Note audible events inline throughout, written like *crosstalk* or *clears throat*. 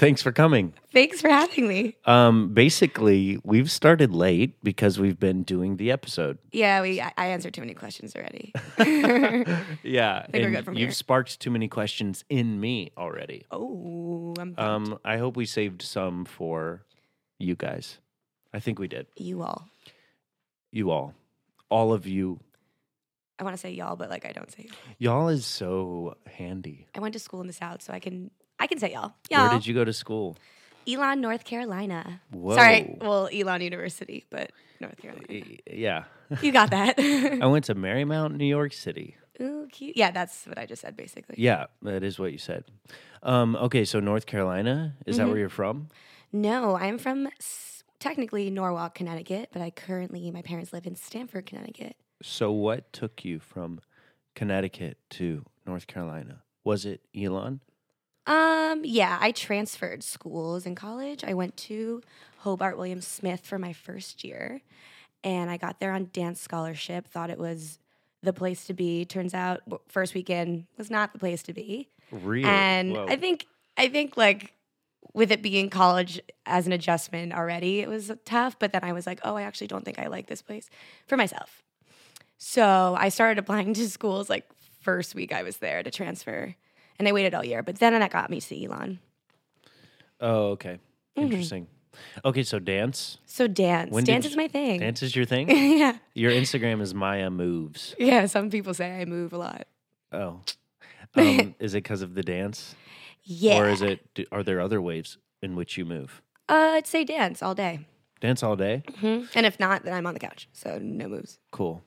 Thanks for coming. Thanks for having me. Um, basically, we've started late because we've been doing the episode. Yeah, we I answered too many questions already. *laughs* Yeah, and you've here. sparked too many questions in me already. oh, I'm bummed. Um, I hope we saved some for you guys. I think we did. you all. You all, all of you, I want to say y'all, but like I don't say y'all. y'all is so handy. I went to school in the South, so I can I can say y'all. Y'all. Where did you go to school? Elon, North Carolina. Whoa. Sorry, well, Elon University, but North Carolina. Yeah, You got *laughs* that. I went to Marymount, New York City. Ooh, cute. Yeah, that's what I just said, basically. Yeah, that is what you said. Um, okay, so North Carolina is that where Mm-hmm. you're from? No, I'm from s- technically Norwalk, Connecticut, but I currently my parents live in Stamford, Connecticut. So, what took you from Connecticut to North Carolina? Was it Elon? Um, yeah, I transferred schools in college. I went to Hobart Williams Smith for my first year, and I got there on dance scholarship. Thought it was the place to be. Turns out, first weekend was not the place to be. Really? And Whoa. I think, I think like with it being college as an adjustment already, it was tough. But then I was like, oh, I actually don't think I like this place for myself. So I started applying to schools like first week I was there to transfer, and I waited all year. But then that got me to Elon. Oh, okay. Mm-hmm. Interesting. Okay, so dance. So dance, When dance is my thing. Dance is your thing? *laughs* yeah, your Instagram is Maya Moves. yeah. Some people say I move a lot. Oh. *laughs* Um, is it because of the dance? Yeah, Or is it, do, are there other ways in which you move? Uh, I'd say dance all day, Dance all day? hmm and if not, then I'm on the couch. So no moves. Cool.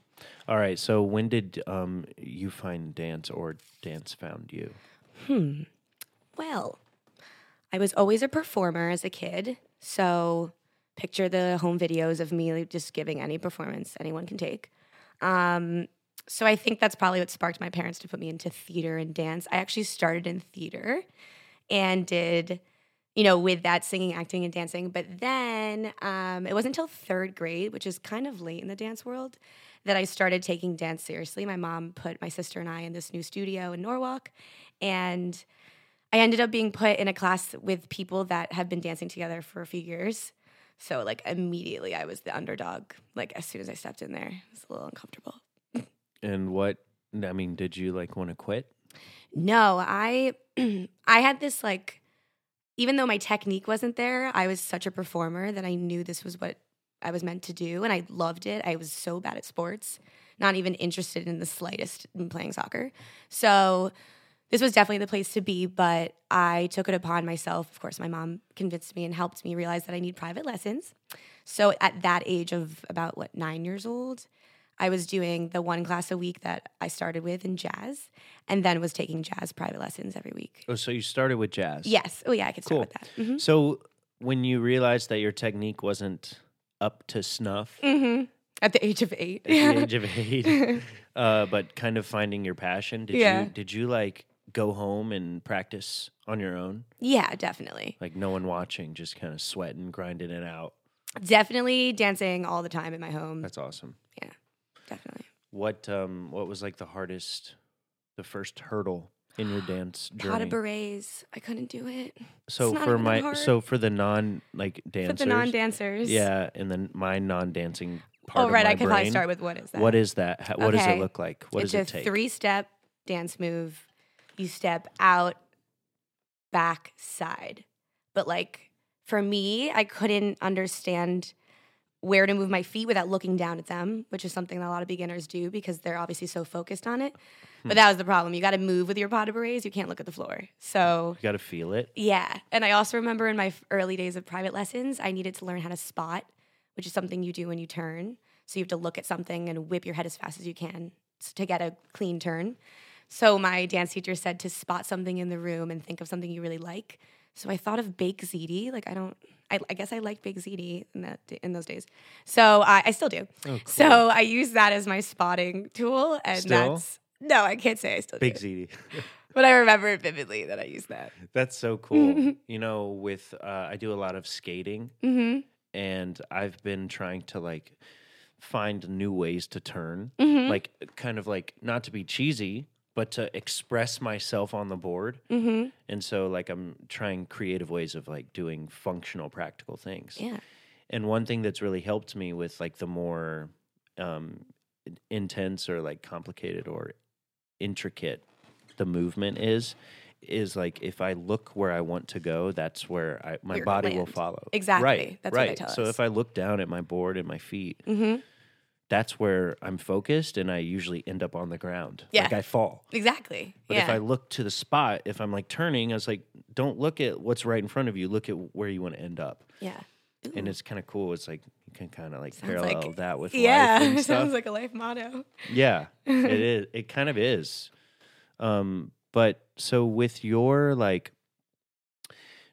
All right. So, when did um, you find dance or dance found you? Hmm. Well, I was always a performer as a kid. So picture the home videos of me just giving any performance anyone can take. Um, so I think that's probably what sparked my parents to put me into theater and dance. I actually started in theater and did, you know, with that singing, acting, and dancing. But then um, it wasn't until third grade, which is kind of late in the dance world, that I started taking dance seriously. My mom put my sister and I in this new studio in Norwalk, and I ended up being put in a class with people that have been dancing together for a few years. So like immediately I was the underdog. Like as soon as I stepped in there, it was a little uncomfortable. And what, I mean, did you like want to quit? No, I *clears throat* I had this like even though my technique wasn't there, I was such a performer that I knew this was what I was meant to do and I loved it. I was so bad at sports, not even interested in the slightest in playing soccer. So this was definitely the place to be, but I took it upon myself. Of course, my mom convinced me and helped me realize that I need private lessons. So at that age of about what, 9 years old, I was doing the one class a week that I started with in jazz and then was taking jazz private lessons every week. Oh, so you started with jazz? Yes. Oh, yeah, I could start Cool. with that. hmm So, when you realized that your technique wasn't up to snuff hmm At the age of eight. at the *laughs* age of eight, *laughs* uh, but kind of finding your passion, did Yeah. you did you like go home and practice on your own, yeah, definitely. like no one watching, just kind of sweating, grinding it out? Definitely dancing all the time in my home. That's awesome. Yeah, definitely. What um what was like the hardest, the first hurdle in your dance Pot journey? of berets. I couldn't do it. so for my hard. so for the non like dancers, For the non dancers. yeah, and then my non-dancing oh, part Oh, of right. my I could probably start with what is that? What is that? How, What does it look like? What it's does it take? It's a three step dance move. You step out, back, side. But like for me, I couldn't understand where to move my feet without looking down at them, which is something that a lot of beginners do because they're obviously so focused on it. Hmm. But that was the problem. You got to move with your pas de bourrées. You can't look at the floor. So You got to feel it. yeah. And I also remember in my early days of private lessons, I needed to learn how to spot, which is something you do when you turn. So you have to look at something and whip your head as fast as you can to get a clean turn. So my dance teacher said to spot something in the room and think of something you really like. So I thought of Bake Ziti. Like I don't, I, I guess I like Bake Ziti in that in those days. So I, I still do. Oh, cool. So I use that as my spotting tool, and Still? that's no, I can't say I still Big do, ZD. *laughs* *laughs* but I remember it vividly that I used that. That's so cool. *laughs* you know, with uh, I do a lot of skating, Mm-hmm. and I've been trying to like find new ways to turn, Mm-hmm. like kind of like not to be cheesy, but to express myself on the board. Mm-hmm. And so like I'm trying creative ways of like doing functional practical things. Yeah. And one thing that's really helped me with like the more um intense or like complicated or intricate the movement is is like if I look where I want to go, that's where I, my body gonna will follow. Exactly. Right. That's right. so us. if I look down at my board and my feet, Mm-hmm. That's where I'm focused and I usually end up on the ground. Yeah. Like I fall. Exactly. But yeah. if I look to the spot, if I'm like turning, I was like, don't look at what's right in front of you. Look at where you want to end up. yeah. And it's kind of cool. It's like you can kind of like Sounds parallel like- that with yeah. life and *laughs* stuff. Sounds like a life motto. yeah, it *laughs* is. It kind of is. Um, but so with your like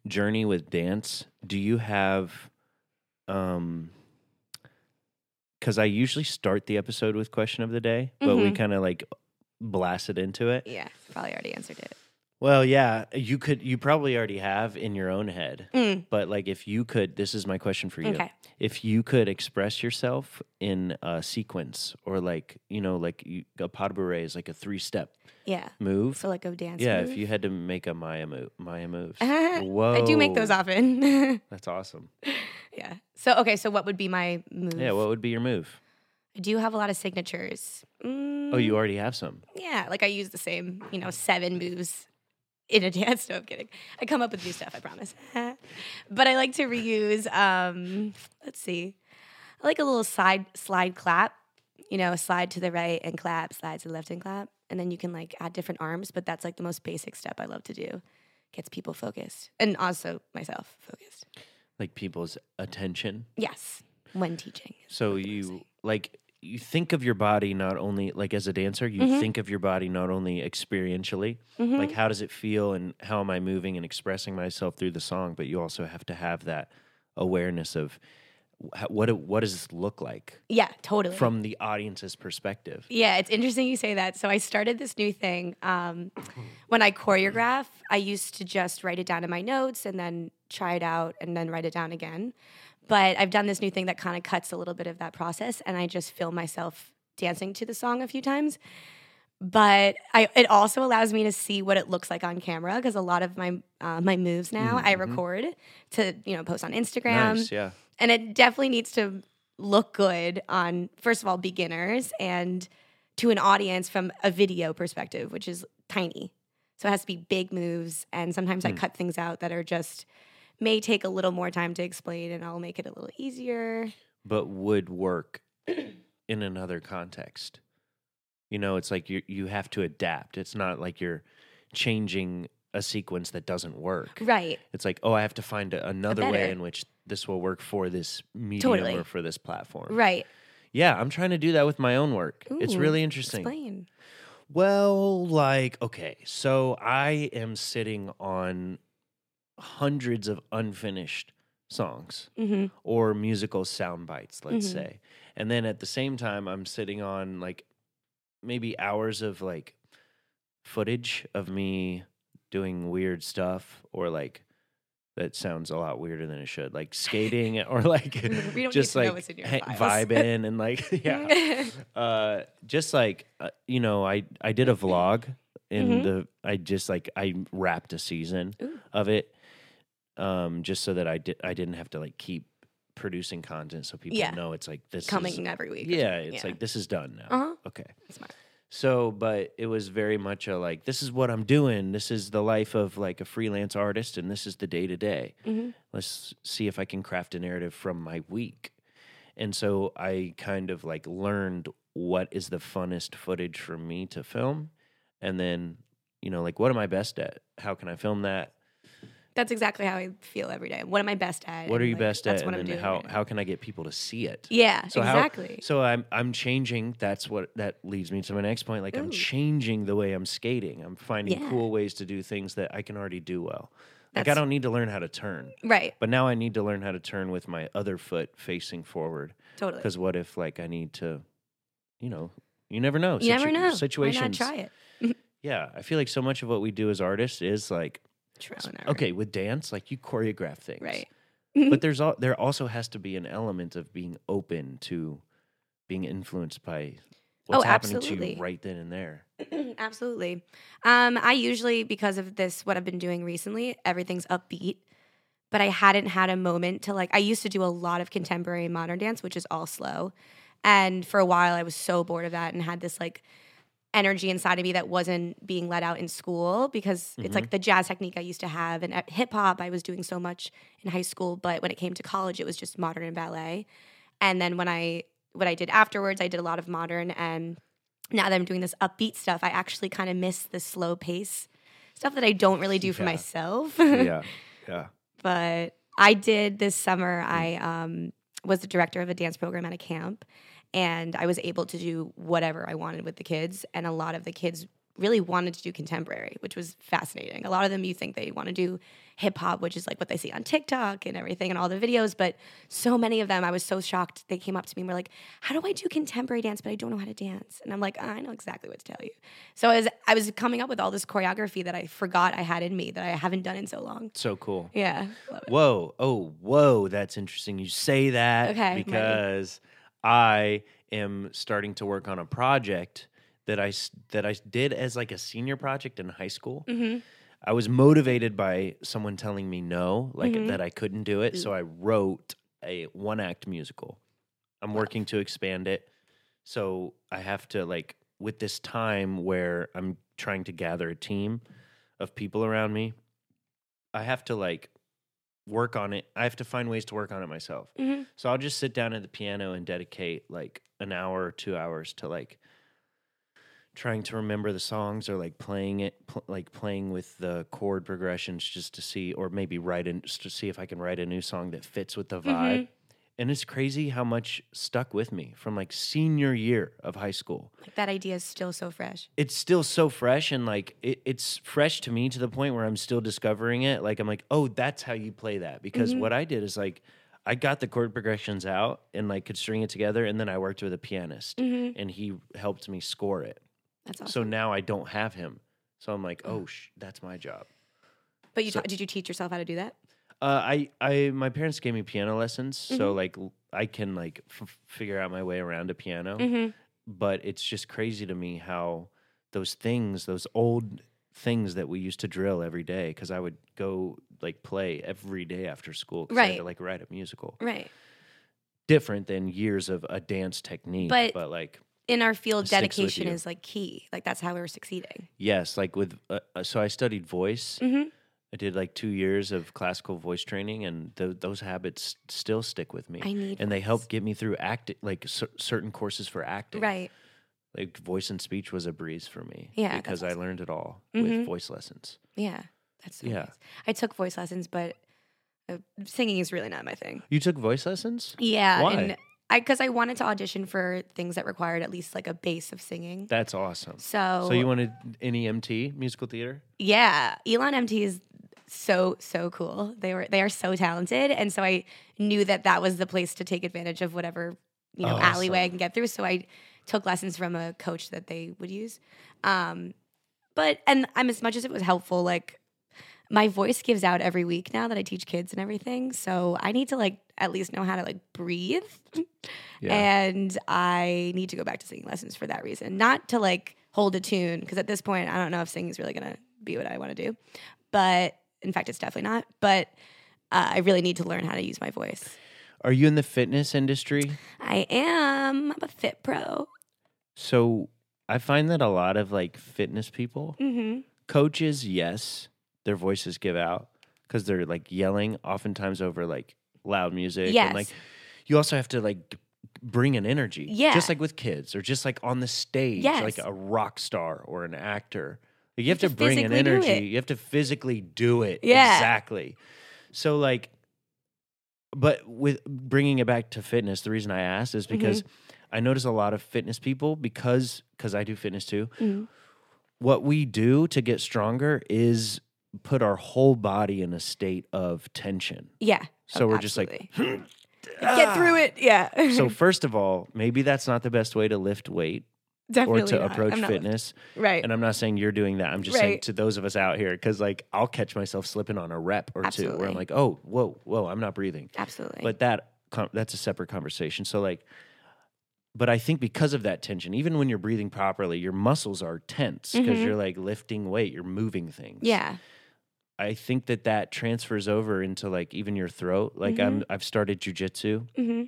journey with dance, do you have um because I usually start the episode with question of the day, but we Mhm. kind of like blasted into it. Yeah. Probably already answered it. Well, yeah, you could you probably already have in your own head. Mm. But like if you could this is my question for you. Okay. If you could express yourself in a sequence or like, you know, like you, a pas de bourrée is like a three-step Yeah. move. So like a dance. yeah, move. if you had to make a Maya move, Maya moves. Whoa, *laughs* I do make those often. *laughs* That's awesome. Yeah. So okay. So what would be my move? Yeah, what would be your move? I do have a lot of signatures. Mm, Oh, you already have some. Yeah, like I use the same, you know, seven moves in *laughs* a dance. No, I'm kidding. I come up with new stuff, I promise. *laughs* but I like to reuse. Um, let's see, I like a little side slide clap. You know, slide to the right and clap, slide to the left and clap, and then you can like add different arms. But that's like the most basic step I love to do. Gets people focused and also myself focused. Like people's attention. Yes, when teaching. So you like you think of your body not only like as a dancer, you Mhm. think of your body not only experientially, Mhm. like how does it feel and how am I moving and expressing myself through the song, but you also have to have that awareness of what what does this look like yeah, totally. from the audience's perspective. Yeah, it's interesting you say that. So I started this new thing. Um, when I choreograph, I used to just write it down in my notes and then try it out and then write it down again. But I've done this new thing that kind of cuts a little bit of that process, and I just feel myself dancing to the song a few times. But I, it also allows me to see what it looks like on camera because a lot of my uh, my moves now I Mhm. record to you know post on Instagram Nice, yeah. and it definitely needs to look good on first of all beginners and to an audience from a video perspective which is tiny so it has to be big moves and sometimes i Hmm. cut things out that are just may take a little more time to explain and i'll make it a little easier But would work *clears throat* in another context. You know, it's like you you have to adapt. It's not like you're changing a sequence that doesn't work. right It's like, oh, I have to find a, another way in which this will work for this medium Totally. or for this platform. right Yeah, I'm trying to do that with my own work. it's really interesting. explain Well, like, okay, so I am sitting on hundreds of unfinished songs hmm or musical sound bites, let's Mhm. say. And then at the same time, I'm sitting on like maybe hours of like footage of me doing weird stuff or like that sounds a lot weirder than it should, like skating *laughs* or like We don't just need to know like what's in your ha- vibing and like *laughs* yeah, *laughs* uh, just like uh, you know, I I did a vlog in Mhm. the I just like I wrapped a season Ooh. of it, um, just so that I did I didn't have to like keep producing content so people Yeah. know it's like this coming Is, every week or yeah, something. it's like this is done now. uh-huh Okay. smart So, but it was very much a like, this is what I'm doing. This is the life of like a freelance artist, and this is the day to day. Mhm. Let's see if I can craft a narrative from my week. And so I kind of like learned what is the funnest footage for me to film. And then, you know, like, what am I best at? How can I film that? That's exactly how i feel every day what am i best at What are you like, best that's at? what And i'm then doing how, right how can I get people to see it? yeah So how- exactly So I'm I'm changing. That's what that leads me to my next point. Like I'm changing the way I'm skating. I'm finding Yeah. cool ways to do things that I can already do well. Like I don't need to learn how to turn, right but now I need to learn how to turn with my other foot facing forward. totally Because what if like I need to, you know, you never know. You never know. Situations. Why not try it? *laughs* Yeah, I feel like so much of what we do as artists is like Okay with dance, like you choreograph things, Right. but *laughs* there's all there also has to be an element of being open to being influenced by What's Oh, happening to you right then and there? *clears throat* Absolutely. Um, I usually, because of this, what I've been doing recently, everything's upbeat. But I hadn't had a moment to like. I used to do a lot of contemporary modern dance, which is all slow. And for a while, I was so bored of that and had this like energy inside of me that wasn't being let out in school because it's like mm-hmm. the jazz technique I used to have and uh, hip hop I was doing so much in high school, but when it came to college, it was just modern and ballet. And then when I what I did afterwards, I did a lot of modern and now that I'm doing this upbeat stuff, I actually kind of miss the slow pace stuff that I don't really do for Yeah. myself. yeah, *laughs* yeah. but I did this summer. Mm. I um, was the director of a dance program at a camp, and I was able to do whatever I wanted with the kids. And a lot of the kids really wanted to do contemporary, which was fascinating. A lot of them, you think they want to do hip hop, which is like what they see on TikTok and everything and all the videos. But so many of them, I was so shocked. They came up to me and were like, "How do I do contemporary dance, but I don't know how to dance?" And I'm like, "I know exactly what to tell you." So as I was coming up with all this choreography that I forgot I had in me that I haven't done in so long. So cool. Yeah. Whoa, oh, whoa, that's interesting. You say that Okay, because I am starting to work on a project that I that I did as like a senior project in high school. Mm-hmm. I was motivated by someone telling me no, like Mhm. that I couldn't do it, so I wrote a one act musical. I'm working to expand it. So I have to like with this time where I'm trying to gather a team of people around me, I have to like work on it. I have to find ways to work on it myself. Mhm. So I'll just sit down at the piano and dedicate like an hour or 2 hours to like trying to remember the songs or like playing it pl- like playing with the chord progressions just to see or maybe write in just to see if I can write a new song that fits with the vibe. And it's crazy how much stuck with me from like senior year of high school. Like that idea is still so fresh. It's still so fresh and like it, it's fresh to me to the point where I'm still discovering it. Like I'm like, oh, that's how you play that. Because mm-hmm. what I did is like I got the chord progressions out and like could string it together and then I worked with a pianist mm-hmm. and he helped me score it. That's awesome. So now I don't have him. So I'm like, oh, sh- that's my job. but you so- ta- did you teach yourself how to do that? Uh, I, I, my parents gave me piano lessons, Mm-hmm. so like I can like f- figure out my way around a piano. Mm-hmm. But it's just crazy to me how those things, those old things that we used to drill every day, because I would go like play every day after school, had to like write a musical. Right. Different than years of a dance technique, But- but like In our field, It sticks with dedication is like key. Like that's how we were succeeding. yes, like with uh, uh, so I studied voice. Mm-hmm. I did like two years of classical voice training, and th- those habits still stick with me. I need and they voice. help get me through acting, like cer- certain courses for acting. Right. Like voice and speech was a breeze for me. Yeah, because I learned it all Mhm. with voice lessons. Yeah. That's so Yeah. nice. I took voice lessons, but uh, singing is really not my thing. You took voice lessons? Yeah. Why? And I because I wanted to audition for things that required at least like a base of singing. That's awesome. So, So you wanted NEMT, musical theater? yeah, Elon MT is so so cool. They were they are so talented, and so I knew that that was the place to take advantage of whatever you know alleyway I can get through. So I took lessons from a coach that they would use. Um, but and I'm as much as it was helpful, like my voice gives out every week now that I teach kids and everything. So I need to like at least know how to like breathe. *laughs* And I need to go back to singing lessons for that reason. Not to like hold a tune, because at this point, I don't know if singing is really going to be what I want to do. But in fact, it's definitely not. But uh, I really need to learn how to use my voice. Are you in the fitness industry? I am. I'm a fit pro. So I find that a lot of like fitness people, Mm-hmm. coaches, yes, their voices give out because they're like yelling, oftentimes over like loud music. Yes. And like you also have to like bring an energy. Yeah. Just like with kids or just like on the stage, Yes. like a rock star or an actor. Like, you have, have to bring an energy. You have to physically do it. Yeah. Exactly. So like, but with bringing it back to fitness, the reason I asked is Mm-hmm. because I notice a lot of fitness people because because I do fitness too. Mhm. What we do to get stronger is put our whole body in a state of tension. Yeah. So Oh, we're just like, get through it. Yeah. so *laughs* first of all, maybe that's not the best way to lift weight Definitely or to not. approach fitness. Right. And I'm not saying you're doing that. I'm just saying to those of us out here, because like I'll catch myself slipping on a rep or two where I'm like, oh, whoa, whoa, I'm not breathing. Absolutely. But that that's a separate conversation. So like, but I think because of that tension, even when you're breathing properly, your muscles are tense because Mhm. you're like lifting weight, you're moving things. Yeah. I think that that transfers over into like even your throat. Like I'm, I've started jujitsu. hmm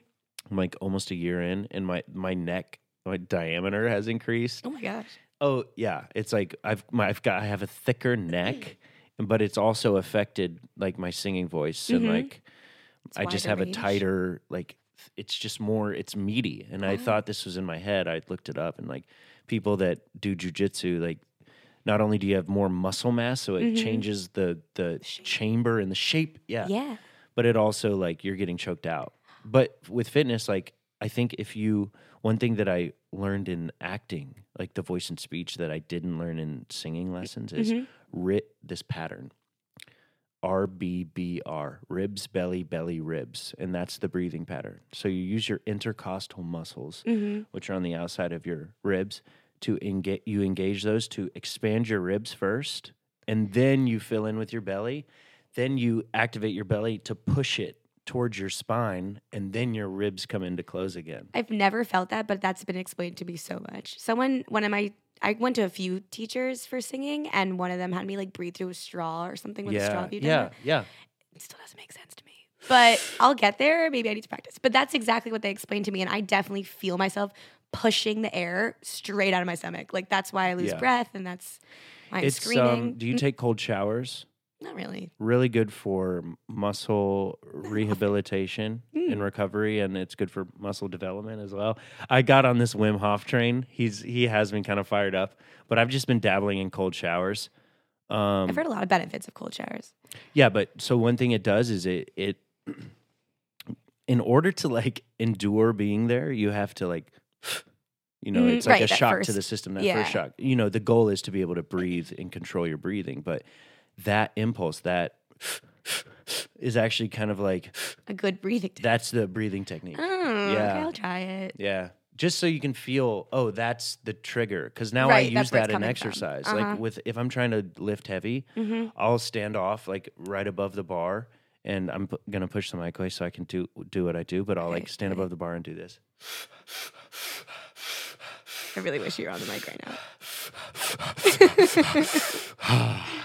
I'm like almost a year in, and my my neck, my diameter has increased. Oh my gosh. Oh yeah, it's like I've my, I've got I have a thicker neck, but it's also affected like my singing voice and Mhm. like It's I just wider have a tighter like th- it's just more it's meaty. And I Oh. thought this was in my head. I looked it up and like people that do jujitsu like not only do you have more muscle mass, so it Mhm. changes the the chamber and the shape. Yeah. Yeah. But it also like you're getting choked out. But with fitness, like I think if you one thing that I learned in acting, like the voice and speech that I didn't learn in singing lessons is Mhm. writ this pattern. R B B R, ribs, belly, belly, ribs. And that's the breathing pattern. So you use your intercostal muscles, Mhm. which are on the outside of your ribs, to engage you engage those to expand your ribs first, and then you fill in with your belly. Then you activate your belly to push it towards your spine, and then your ribs come into close again. I've never felt that, but that's been explained to me so much. Someone, one of my, I went to a few teachers for singing, and one of them had me like breathe through a straw or something with a straw. yeah, yeah, yeah. It still doesn't make sense to me. But I'll get there. Maybe I need to practice. But that's exactly what they explained to me. And I definitely feel myself pushing the air straight out of my stomach. Like that's why I lose Yeah. breath and that's why I'm It's screaming. um. Do you take cold showers? Not really. really good for muscle rehabilitation Mm. and recovery and it's good for muscle development as well. I got on this Wim Hof train. He's he has been kind of fired up, but I've just been dabbling in cold showers. Um I've heard a lot of benefits of cold showers. yeah, but so one thing it does is it it *clears throat* in order to like endure being there, you have to like you know, Mhm, it's like right, a shock to the system, that yeah. first shock. You know, the goal is to be able to breathe and control your breathing, but that impulse, that is actually kind of like A good breathing technique. that's the breathing technique. Oh, okay, Yeah. I'll try it. Yeah. Just so you can feel, oh, that's the trigger. Because now Right, I use that's where it's that in exercise. Uh-huh. Like with if I'm trying to lift heavy, hmm I'll stand off like right above the bar, and I'm pu- gonna push the mic away so I can do do what I do. But I'll like stand okay. above the bar and do this. I really wish you were on the mic right now.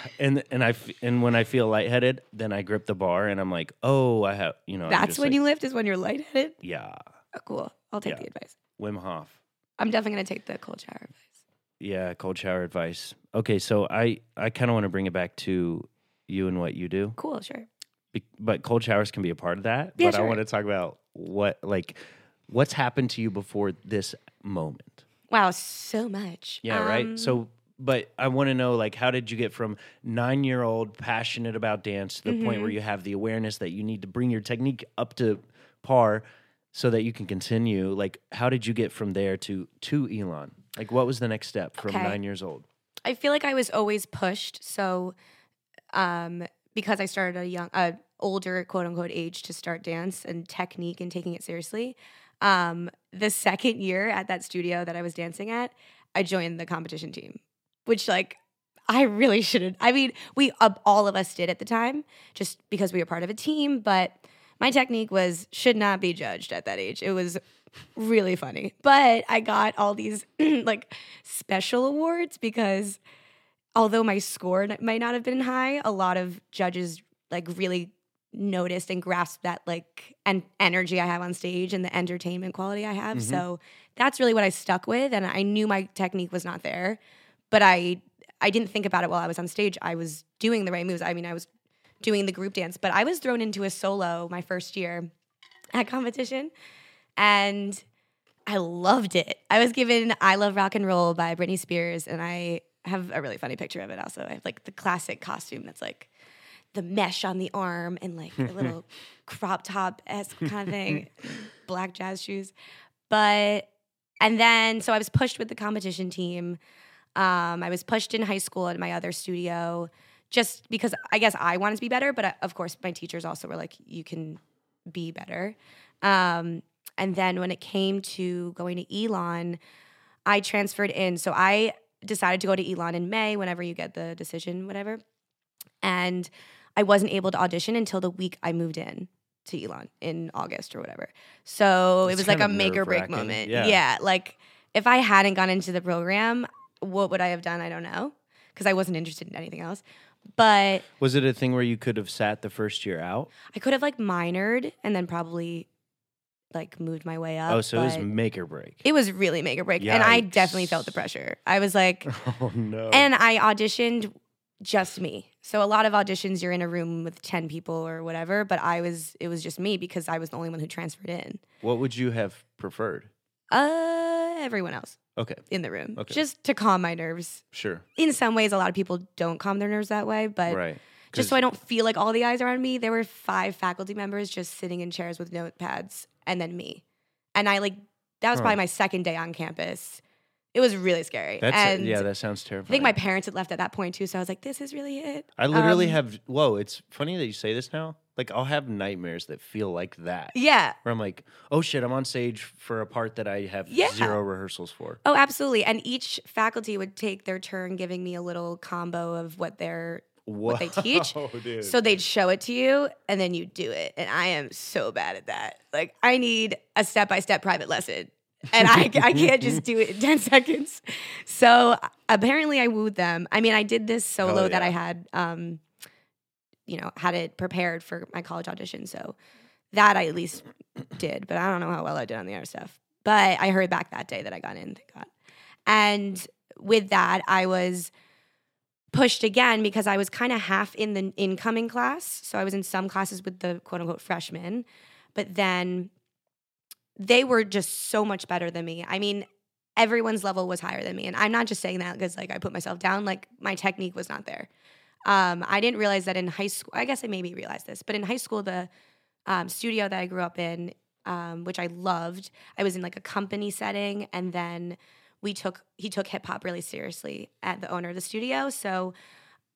*sighs* and and I and when I feel lightheaded, then I grip the bar and I'm like, oh, I have you know. That's when like, you lift, is when you're lightheaded. Yeah, Oh, cool. I'll take Yeah. the advice. Wim Hof. I'm definitely going to take the cold shower advice. Yeah, cold shower advice. Okay, so I I kind of want to bring it back to you and what you do, Cool, sure. Be- but cold showers can be a part of that. Yeah, but I want to talk about what like what's happened to you before this moment. Wow, so much. Yeah, right. Um, So, but I want to know like how did you get from nine year old passionate about dance to the point Mm-hmm. where you have the awareness that you need to bring your technique up to par so that you can continue? Like, how did you get from there to to Elon? Like, what was the next step from Okay. nine years old? I feel like I was always pushed. So, um, because I started a young, uh, older quote unquote age to start dance and technique and taking it seriously. Um, the second year at that studio that I was dancing at, I joined the competition team, which like I really shouldn't. I mean, we uh, all of us did at the time, just because we were part of a team. But my technique was should not be judged at that age. It was really funny, but I got all these *clears throat* like special awards because although my score might not have been high, a lot of judges like really noticed and grasped that like and energy I have on stage and the entertainment quality I have. Mhm. So that's really what I stuck with and I knew my technique was not there, but I I didn't think about it while I was on stage. I was doing the right moves. I mean, I was doing the group dance, but I was thrown into a solo my first year at competition and I loved it. I was given I Love Rock and Roll by Britney Spears, and I have a really funny picture of it also. I have like the classic costume that's like the mesh on the arm and like a little *laughs* crop top esque kind of thing, *laughs* black jazz shoes. But, and then, so I was pushed with the competition team. Um, I was pushed in high school at my other studio just because I guess I wanted to be better, but uh, of course my teachers also were like, you can be better. Um, and then when it came to going to Elon, I transferred in. So I decided to go to Elon in May, whenever you get the decision, whatever. And I wasn't able to audition until the week I moved in. to Elon in August or whatever. So it was like a make or break moment. Yeah. like if I hadn't gone into the program, what would I have done? I don't know because I wasn't interested in anything else. But Was it a thing where you could have sat the first year out? I could have like minored and then probably like moved my way up. oh, so it was make or break. it was really make or break, and I definitely felt the pressure. I was like, *laughs* oh no. and I auditioned just me. So a lot of auditions, you're in a room with ten people or whatever, but I was it was just me because I was the only one who transferred in. what would you have preferred? Uh, everyone else Okay, in the room, Okay. just to calm my nerves. sure. In some ways, a lot of people don't calm their nerves that way, but right. just so I don't feel like all the eyes are on me, there were five faculty members just sitting in chairs with notepads, and then me. And I like that was Huh. probably my second day on campus. It was really scary. That's and yeah, that sounds terrible. I think my parents had left at that point too, so I was like, "This is really it." I literally Um, have. Whoa, it's funny that you say this now. Like I'll have nightmares that feel like that. Yeah. Where I'm like, oh shit, I'm on stage for a part that I have Yeah. zero rehearsals for. Oh, absolutely. And each faculty would take their turn giving me a little combo of what they're what they *laughs* teach. dude. So they'd show it to you and then you do it. And I am so bad at that. Like I need a step by step private lesson. And I, I can't just *laughs* do it in 10 seconds. So apparently I wooed them. I mean, I did this solo Hell that I had, um, you know, had it prepared for my college audition. So that I at least did, but I don't know how well I did on the other stuff. But I heard back that day that I got in, thank God. And with that, I was pushed again because I was kind of half in the incoming class. So I was in some classes with the quote unquote freshmen, but then they were just so much better than me. I mean, everyone's level was higher than me. And I'm not just saying that because like I put myself down, like my technique was not there. Um, I didn't realize that in high school, I guess I maybe realized this, but in high school, the um, studio that I grew up in, um, which I loved, I was in like a company setting and then we took he took hip hop really seriously at the owner of the studio. So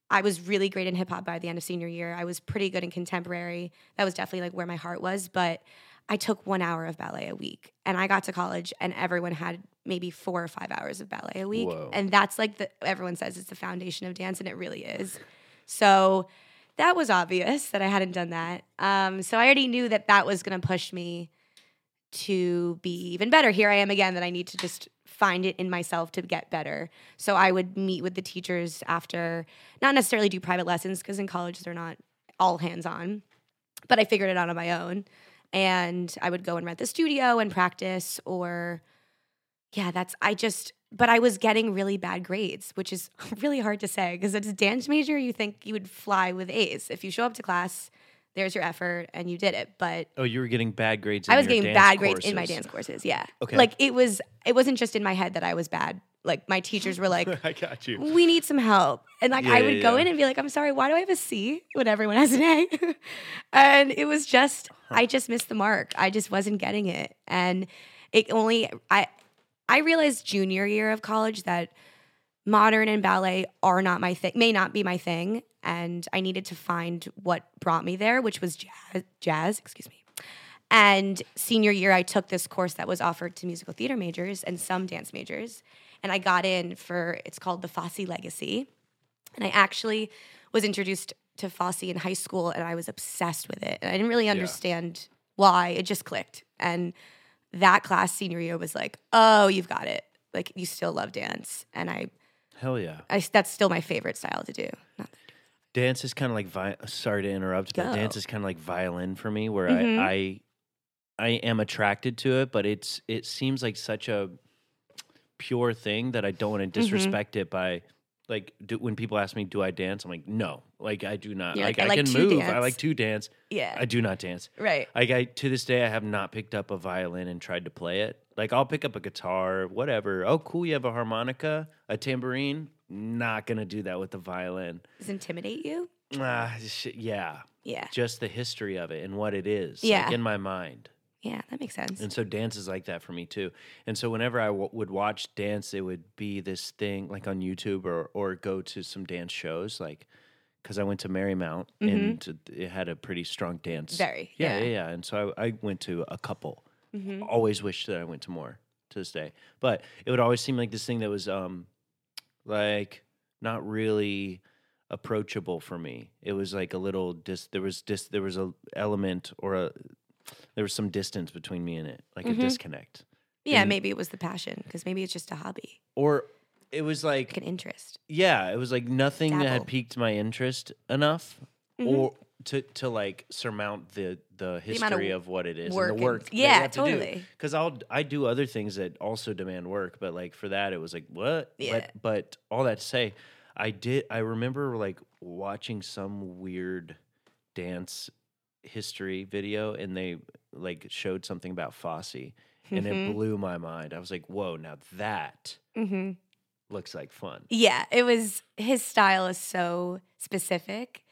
I was really great in hip hop by the end of senior year. I was pretty good in contemporary. That was definitely like where my heart was. But I took one hour of ballet a week, and I got to college, and everyone had maybe four or five hours of ballet a week, Whoa. and that's like the everyone says it's the foundation of dance, and it really is. So that was obvious that I hadn't done that. Um, so I already knew that that was going to push me to be even better. Here I am again that I need to just find it in myself to get better. So I would meet with the teachers after, not necessarily do private lessons because in college they're not all hands on, but I figured it out on my own. And I would go and rent the studio and practice, or yeah, that's, I just, but I was getting really bad grades, which is *laughs* really hard to say because it's a dance major. You think you would fly with A's. If you show up to class, there's your effort and you did it. But oh, you were getting bad grades. In I was getting bad grades in my dance courses. Yeah. Okay. Like it was it wasn't just in my head that I was bad. Like my teachers were like, *laughs* I got you. "We need some help." And like I would yeah, go yeah. in and be like, "I'm sorry, why do I have a C when everyone has an A?" *laughs* and it was just I just missed the mark. I just wasn't getting it. And it only I I realized junior year of college that modern and ballet are not my thing, may not be my thing. And I needed to find what brought me there, which was jazz, jazz excuse me. And senior year, I took this course that was offered to musical theater majors and some dance majors. And I got in for, it's called the Fosse Legacy. And I actually was introduced to Fosse in high school and I was obsessed with it. And I didn't really understand why, it just clicked. And that class senior year was like, oh, you've got it. Like, you still love dance. And I, Hell yeah. I that's still my favorite style to do. Not that Dance is kind of like vi- sorry to interrupt, but Go. dance is kind of like violin for me, where Mhm. I, I I am attracted to it, but it's it seems like such a pure thing that I don't want to Mm-hmm. disrespect it by like do, when people ask me, "Do I dance?" I'm like, "No, like I do not. Like, like, I, "I like can move. I like to dance. yeah. I do not dance. right. Like I to this day, I have not picked up a violin and tried to play it. Like I'll pick up a guitar, whatever. Oh, cool, you have a harmonica, a tambourine. Not gonna do that with the violin. Does it intimidate you? Sh- yeah, Yeah. just the history of it and what it is. Yeah. like in my mind. Yeah, that makes sense. And so dance is like that for me too. And so whenever I w- would watch dance, it would be this thing like on YouTube or or go to some dance shows, like because I went to Marymount and it had a pretty strong dance. Mm-hmm. Very, yeah, yeah. yeah, yeah. And so I, I went to a couple. Mhm. Always wish that I went to more to this day, but it would always seem like this thing that was um like not really approachable for me. It was like a little dis. There was dis. There was a element or a there was some distance between me and it, like Mhm. a disconnect. Yeah, And- maybe it was the passion because maybe it's just a hobby, Or it was like like an interest. yeah, it was like nothing that had piqued my interest enough, Mhm. or to to like surmount the the amount of history of what it is work and and- the work. yeah, totally. Because I'll I do other things that also demand work, but like for that it was like what? Yeah. But but all that to say, I did. I remember like watching some weird dance history video, and they like showed something about Fosse, and it Mhm. blew my mind. I was like, whoa! Now that Mhm. looks like fun. Yeah, it was his style is so specific.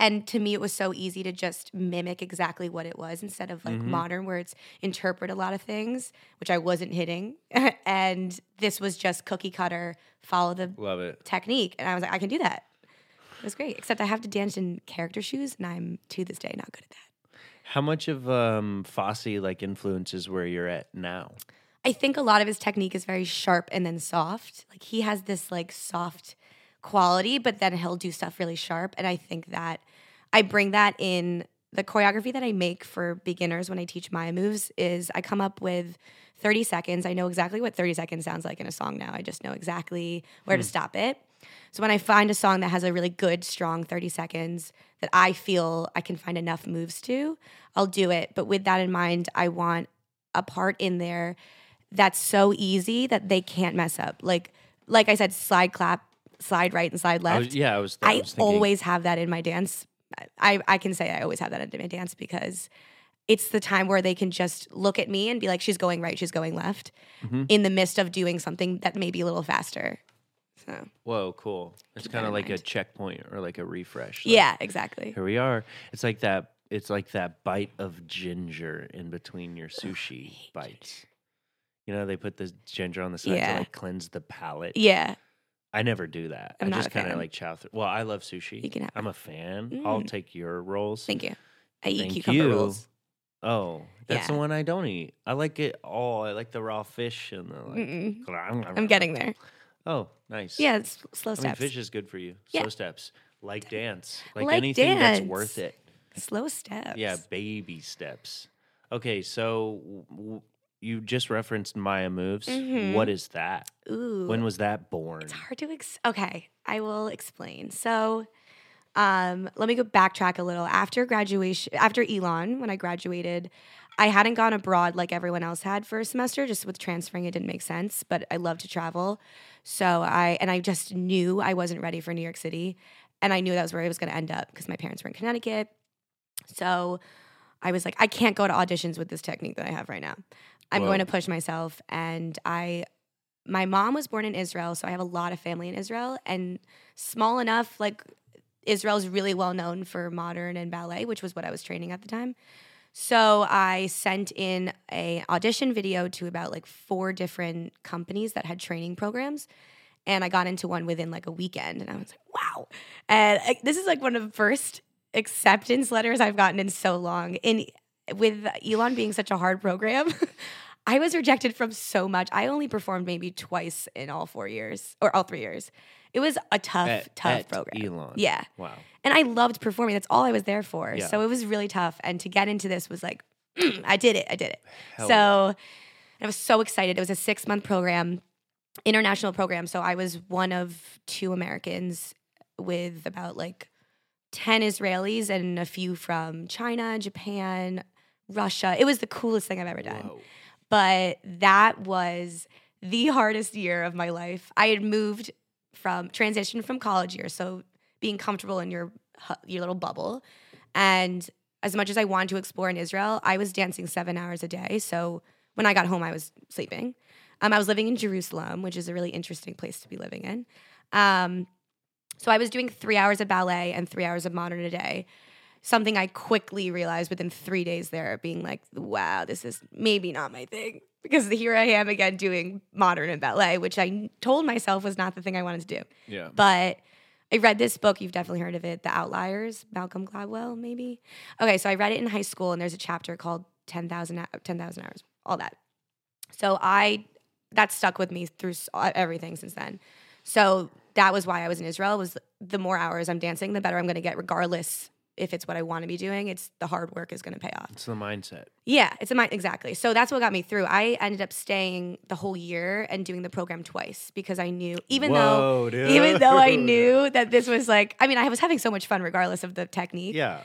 And to me, it was so easy to just mimic exactly what it was instead of like Mhm. modern, where it's interpret a lot of things, which I wasn't hitting. *laughs* and this was just cookie cutter, follow the Love it. technique. And I was like, I can do that. It was great. Except I have to dance in character shoes, and I'm to this day not good at that. How much of um, Fosse like influences where you're at now? I think a lot of his technique is very sharp and then soft. Like he has this like soft quality, but then he'll do stuff really sharp. And I think that I bring that in the choreography that I make for beginners when I teach Maya moves is I come up with 30 seconds. I know exactly what 30 seconds sounds like in a song now. I just know exactly where to stop it. So when I find a song that has a really good, strong 30 seconds that I feel I can find enough moves to, I'll do it. But with that in mind, I want a part in there that's so easy that they can't mess up. Like like I said, slide clap, slide right and slide I left. was, yeah, I was. I, I was always have that in my dance. I, I can say I always have that in my dance because it's the time where they can just look at me and be like, she's going right, she's going left, Mhm. in the midst of doing something that may be a little faster. So Whoa, cool! It's kind of like a checkpoint or like a refresh. like, yeah, exactly. here we are. It's like that. It's like that bite of ginger in between your sushi bites. You know, they put the ginger on the side Yeah. to like cleanse the palate. Yeah, I never do that. I'm I just kind of like chow through. Well, I love sushi. You can have I'm a fan. I'll Mm. take your rolls. thank you. I eat Thank cucumber you. rolls. Oh, that's the one I don't eat. I like it all. I like the raw fish and the like. I'm getting there. Oh, nice. Yeah, it's slow I mean, fish is good for you. Yeah. Slow steps, like dance, like, Like anything that's worth it. slow steps. Yeah, baby steps. Okay, so w- you just referenced Maya moves. Mhm. What is that? Ooh. When was that born? It's hard to ex- okay. I will explain. So, um, let me go backtrack a little. After graduation, after Elon, when I graduated, I hadn't gone abroad like everyone else had for a semester. Just with transferring, it didn't make sense. But I love to travel, so I and I just knew I wasn't ready for New York City, and I knew that was where I was going to end up because my parents were in Connecticut. So I was like, I can't go to auditions with this technique that I have right now. I'm Whoa. going to push myself, and I my mom was born in Israel, so I have a lot of family in Israel and small enough like Israel's really well known for modern and ballet, which was what I was training at the time. So I sent in a audition video to about like four different companies that had training programs and I got into one within like a weekend and I was like, "Wow." And I, this is like one of the first acceptance letters I've gotten in so long. And with Elon being such a hard program, *laughs* I was rejected from so much. I only performed maybe twice in all four years or all three years. It was a tough, At- tough at program. Elon. Yeah. Wow. And I loved performing. That's all I was there for. Yeah. So it was really tough. And to get into this was like, mm, I did it. I did it. Hell so I was so excited. It was a six month program, international program. So I was one of two Americans with about like 10 Israelis and a few from China, Japan, Russia. It was the coolest thing I've ever done Whoa. but that was the hardest year of my life. I had moved from transition from college year, so being comfortable in your your little bubble, and as much as I wanted to explore in Israel, I was dancing seven hours a day. So when I got home, I was sleeping. Um, I was living in Jerusalem, which is a really interesting place to be living in. Um, so I was doing three hours of ballet and three hours of modern a day. Something I quickly realized within three days there, being like, wow, this is maybe not my thing. Because here I am again doing modern and ballet, which I told myself was not the thing I wanted to do. Yeah. But I read this book, you've definitely heard of it, The Outliers, Malcolm Gladwell, maybe. Okay, so I read it in high school, and there's a chapter called 10,000 hou- 10,000 Hours, all that. So I, that stuck with me through uh, everything since then. So that was why I was in Israel. Was the more hours I'm dancing, the better I'm going to get, regardless if it's what I want to be doing. It's the hard work is going to pay off. It's the mindset. Yeah, it's a mind exactly. So that's what got me through. I ended up staying the whole year and doing the program twice because I knew, even though, dude. even though I *laughs* knew that this was like, I mean, I was having so much fun regardless of the technique. Yeah.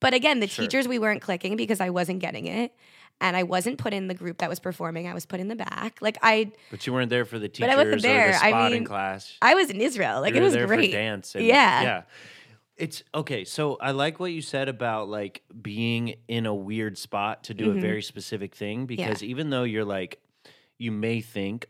But again, the Sure. teachers we weren't clicking because I wasn't getting it. And I wasn't put in the group that was performing. I was put in the back. Like I But you weren't there for the teachers But I wasn't there. the I mean, class. I was in Israel. Like you it was there great. for dance. And, Yeah. Yeah. It's okay. So I like what you said about like being in a weird spot to do Mhm. a very specific thing because even though you're like, you may think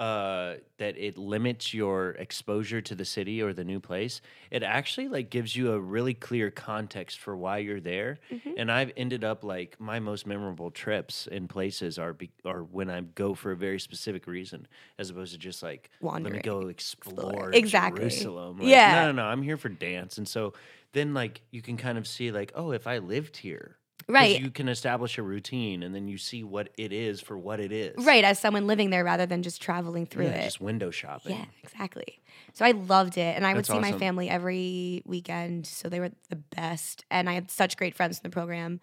uh, that it limits your exposure to the city or the new place, it actually like gives you a really clear context for why you're there. Mhm. And I've ended up like my most memorable trips in places are be- are when I go for a very specific reason, as opposed to just like let me Wandering. go explore Exactly. Jerusalem. Like, Yeah. no, no, no. I'm here for dance, and so then like you can kind of see like, oh, if I lived here, Right. You can establish a routine, and then you see what it is for what it is. Right. As someone living there rather than just traveling through Yeah, it. just window shopping. Yeah, exactly. So I loved it. And I would That's see my family every weekend. So they were the best. And I had such great friends in the program.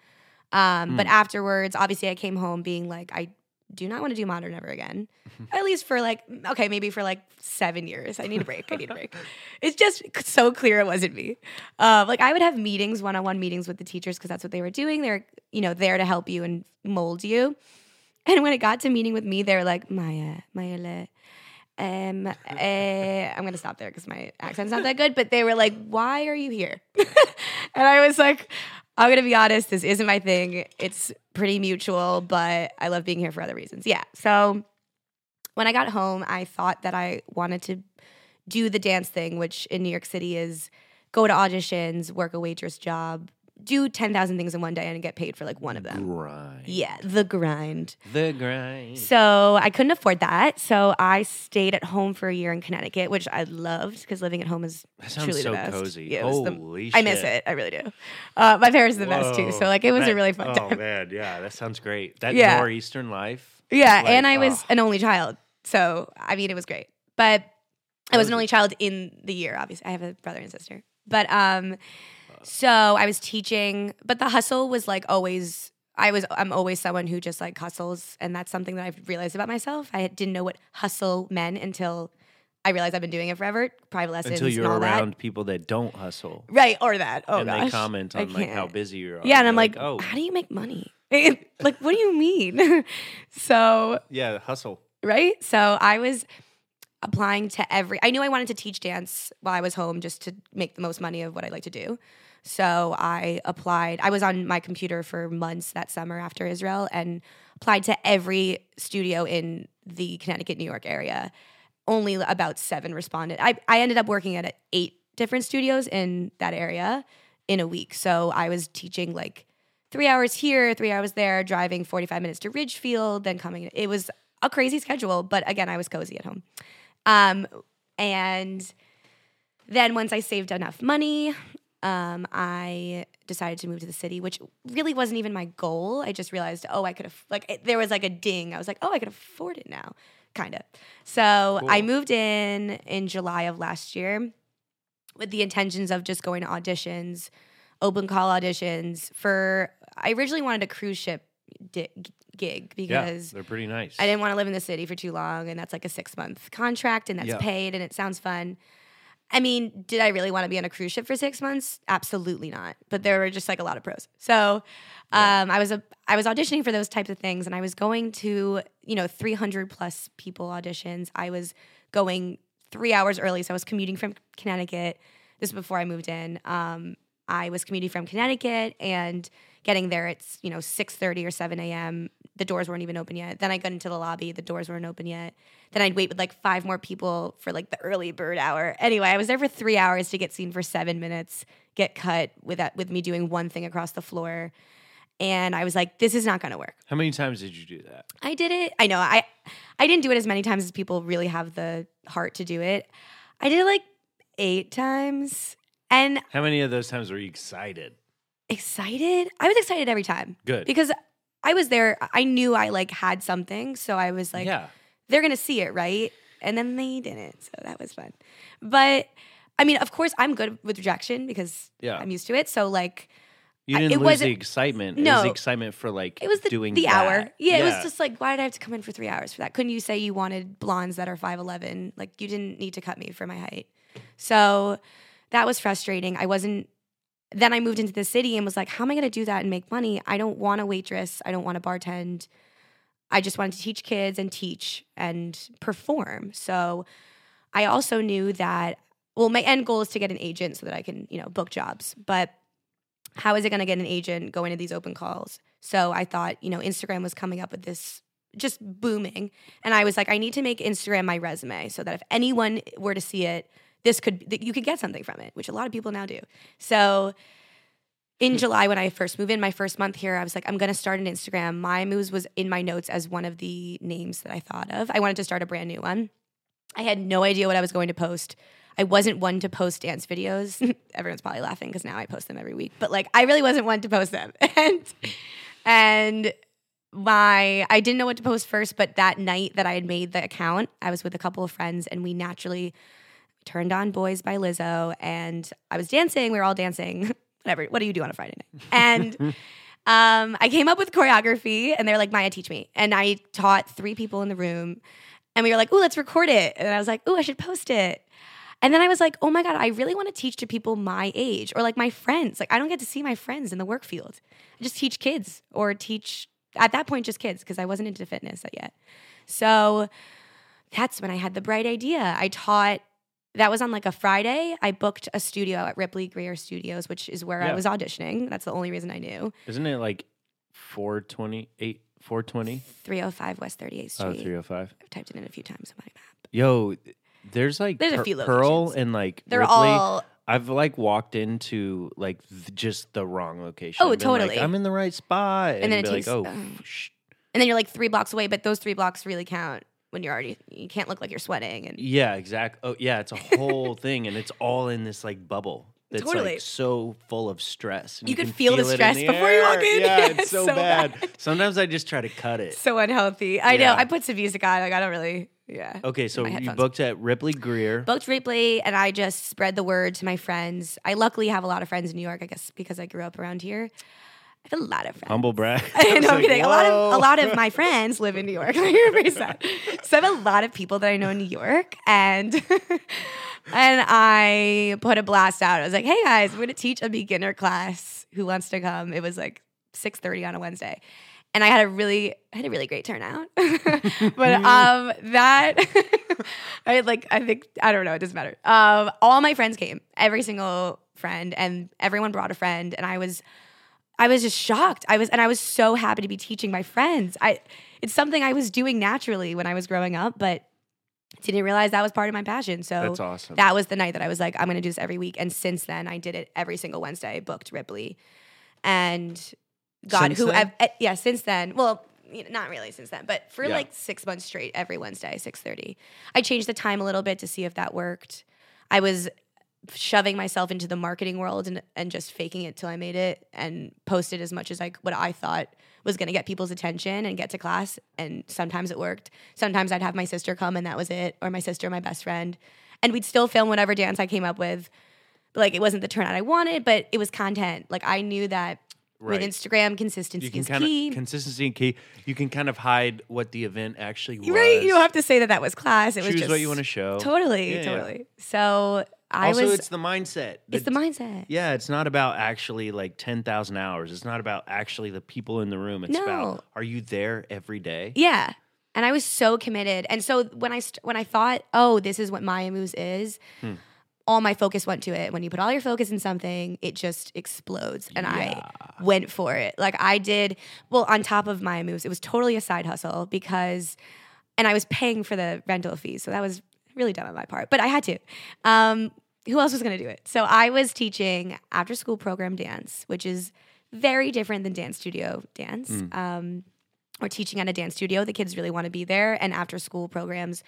Um, But Mm. afterwards, obviously, I came home being like, I do not want to do modern ever again. *laughs* At least for like, okay, maybe for like seven years. I need a break. I need a break. *laughs* It's just so clear it wasn't me. Uh, like I would have meetings, one on one meetings with the teachers because that's what they were doing. They're, you know, there to help you and mold you. And when it got to meeting with me, they were like, Maya, Maya, le, um, *laughs* eh, I'm gonna stop there because my accent's not that good. But they were like, "Why are you here?" and I was like, "I'm gonna be honest. This isn't my thing. It's pretty mutual, but I love being here for other reasons." Yeah. So when I got home, I thought that I wanted to do the dance thing, which in New York City is go to auditions, work a waitress job, do ten thousand things in one day, and get paid for like one of them. Grind. Yeah, the grind. The grind. So I couldn't afford that. So I stayed at home for a year in Connecticut, which I loved because living at home is that sounds truly so the best. cozy. Yeah, was the- Holy I miss it. I really do. Uh, my parents are the best too. So like it was That- a really fun Oh time. man, yeah, that sounds great. That Yeah. northeastern life. Yeah, like, and I was oh. an only child, so I mean it was great. But I was an only child in the year. Obviously, I have a brother and sister. But um, so I was teaching, but the hustle was like always. I was. I'm always someone who just like hustles, and that's something that I've realized about myself. I didn't know what hustle meant until I realized I've been doing it forever. Private lessons until you're all that. around people that don't hustle. right? Or that. Oh and gosh, they comment on like how busy you are. Yeah, and I'm You're like, oh, how do you make money? *laughs* like, what do you mean? *laughs* so yeah, hustle. right? So I was applying to every. I knew I wanted to teach dance while I was home just to make the most money of what I like to do. So I applied. I was on my computer for months that summer after Israel and applied to every studio in the Connecticut, New York area. Only about seven responded. I, I ended up working at eight different studios in that area in a week. So I was teaching like three hours here, three hours there, driving 45 minutes to Ridgefield, then coming. It was a crazy schedule, but again, I was cozy at home. Um, and then once I saved enough money, um, I decided to move to the city, which really wasn't even my goal. I just realized, oh, I could have, like, it, there was like a ding. I was like, oh, I could afford it now, kind of. So I moved in in July of last year with the intentions of just going to auditions, open call auditions for. I originally wanted a cruise ship di- gig Yeah, because they're pretty nice. I didn't want to live in the city for too long, and that's like a six month contract, and that's Yeah. paid, and it sounds fun. I mean, did I really want to be on a cruise ship for six months? Absolutely not. But there were just like a lot of pros. So um, I was a I was auditioning for those types of things, and I was going to you know 300 plus people auditions. I was going three hours early, so I was commuting from Connecticut. This is before I moved in. Um, I was commuting from Connecticut and getting there. It's you know 6:30 or 7 a.m. The doors weren't even open yet. Then I got into the lobby. The doors weren't open yet. Then I'd wait with like five more people for like the early bird hour. Anyway, I was there for three hours to get seen for seven minutes, get cut with that with me doing one thing across the floor. And I was like, this is not gonna work. How many times did you do that? I did it. I know. I I didn't do it as many times as people really have the heart to do it. I did it like eight times. And How many of those times were you excited? excited. I was excited every time Good. because I was there. I knew I like had something, so I was like, yeah. they're gonna see it, right? and then they didn't. So that was fun. But I mean, of course, I'm good with rejection because Yeah. I'm used to it. So like, You didn't it lose the excitement. It was No. the excitement for like it was the, doing the that. hour. Yeah, it was just like, why did I have to come in for three hours for that? Couldn't you say you wanted blondes that are five eleven? Like you didn't need to cut me for my height. So that was frustrating. I wasn't. Then I moved into the city and was like, how am I going to do that and make money? I don't want to waitress. I don't want to bartend. I just wanted to teach kids and teach and perform. So I also knew that well, my end goal is to get an agent so that I can, you know, book jobs. But how is it going to get an agent going to these open calls? So I thought, you know, Instagram was coming up with this just booming. And I was like, I need to make Instagram my resume so that if anyone were to see it, this could, that you could get something from it, which a lot of people now do. So in hmm. July, when I first moved in, my first month here, I was like, I'm going to start an Instagram. My moves was in my notes as one of the names that I thought of. I wanted to start a brand new one. I had no idea what I was going to post. I wasn't one to post dance videos. *laughs* Everyone's probably laughing because now I post them every week. But like I really wasn't one to post them. *laughs* And and my I didn't know what to post first, but that night that I had made the account, I was with a couple of friends and we naturally turned on Boys by Lizzo and I was dancing. We were all dancing. *laughs* Whatever. What do you do on a Friday night? *laughs* And um, I came up with choreography and they're like, Maya, teach me. And I taught three people in the room and we were like, ooh, let's record it. And I was like, ooh, I should post it. And then I was like, oh my God, I really want to teach to people my age or like my friends. Like, I don't get to see my friends in the work field. I just teach kids or teach, at that point, just kids because I wasn't into fitness yet. So that's when I had the bright idea. I taught, that was on like a Friday. I booked a studio at Ripley Grier Studios, which is where I was auditioning. That's the only reason I knew. Isn't it like 428, 420? 305 West 38th Street. Oh, 305. I've typed it in a few times on my map. Yo, there's like There's a Per- few Pearl and like They're Ripley. all I've like walked into like th- just the wrong location. Oh, and been like, totally. I'm in the right spot, and, then it takes- like, oh, um, sh- and then you're like three blocks away, but those three blocks really count when you're already you can't look like you're sweating and yeah, exactly. Oh, yeah, it's a whole *laughs* thing, and it's all in this like bubble. That's Totally. like so full of stress. You could can feel the it in stress before you walk in. Yeah, Yeah, it's it's *laughs* so, so bad. bad. Sometimes I just try to cut it. so unhealthy. I Yeah. know. I put some music on. Like I don't really. Yeah. Okay, so you booked at Ripley Grier. Booked Ripley, and I just spread the word to my friends. I luckily have a lot of friends in New York. I guess because I grew up around here. I have a lot of friends. Humble brag. *laughs* I know, I'm like, kidding. A lot of a lot of my friends live in New York. *laughs* You're very sad. So I have a lot of people that I know in New York, and *laughs* and I put a blast out. I was like, "Hey guys, we're going to teach a beginner class. Who wants to come?" It was like six thirty on a Wednesday, and I had a really I had a really great turnout. but um, that I like I think I don't know. It doesn't matter. Um, all my friends came, every single friend, and everyone brought a friend, and I was. I was just shocked. I was, and I was so happy to be teaching my friends. I, it's something I was doing naturally when I was growing up, but didn't realize that was part of my passion. So That's awesome. that was the night that I was like, I'm going to do this every week. And since then, I did it every single Wednesday. I booked Ripley, and God, Since who. I've- eh, yeah, since then. Well, you know, not really since then, but for Yeah. like six months straight, every Wednesday, six thirty. I changed the time a little bit to see if that worked. I was shoving myself into the marketing world and, and just faking it till I made it and posted as much as like what I thought was going to get people's attention and get to class and sometimes it worked. Sometimes I'd have my sister come and that was it or my sister my best friend and we'd still film whatever dance I came up with. But like it wasn't the turnout I wanted, but it was content. Like I knew that Right. with Instagram consistency you can is key. of consistency and key. You can kind of hide what the event actually was. right? You don't have to say that that was class. It was choose just what you want to show. Totally, Yeah, yeah. totally. So I also, was it's the mindset. it's the mindset. Yeah, it's not about actually like 10,000 hours. It's not about actually the people in the room. It's No. about are you there every day? Yeah. And I was so committed. And so when I st- when I thought, "Oh, this is what Maya Moves is." Hmm. All my focus went to it. When you put all your focus in something, it just explodes. And I went for it. Like I did, well, on top of Maya Moves, it was totally a side hustle because, and I was paying for the rental fees. So that was really dumb on my part, but I had to. Um, who else was going to do it? So I was teaching after school program dance, which is very different than dance studio dance. Um, or teaching at a dance studio, the kids really want to be there. And after school programs,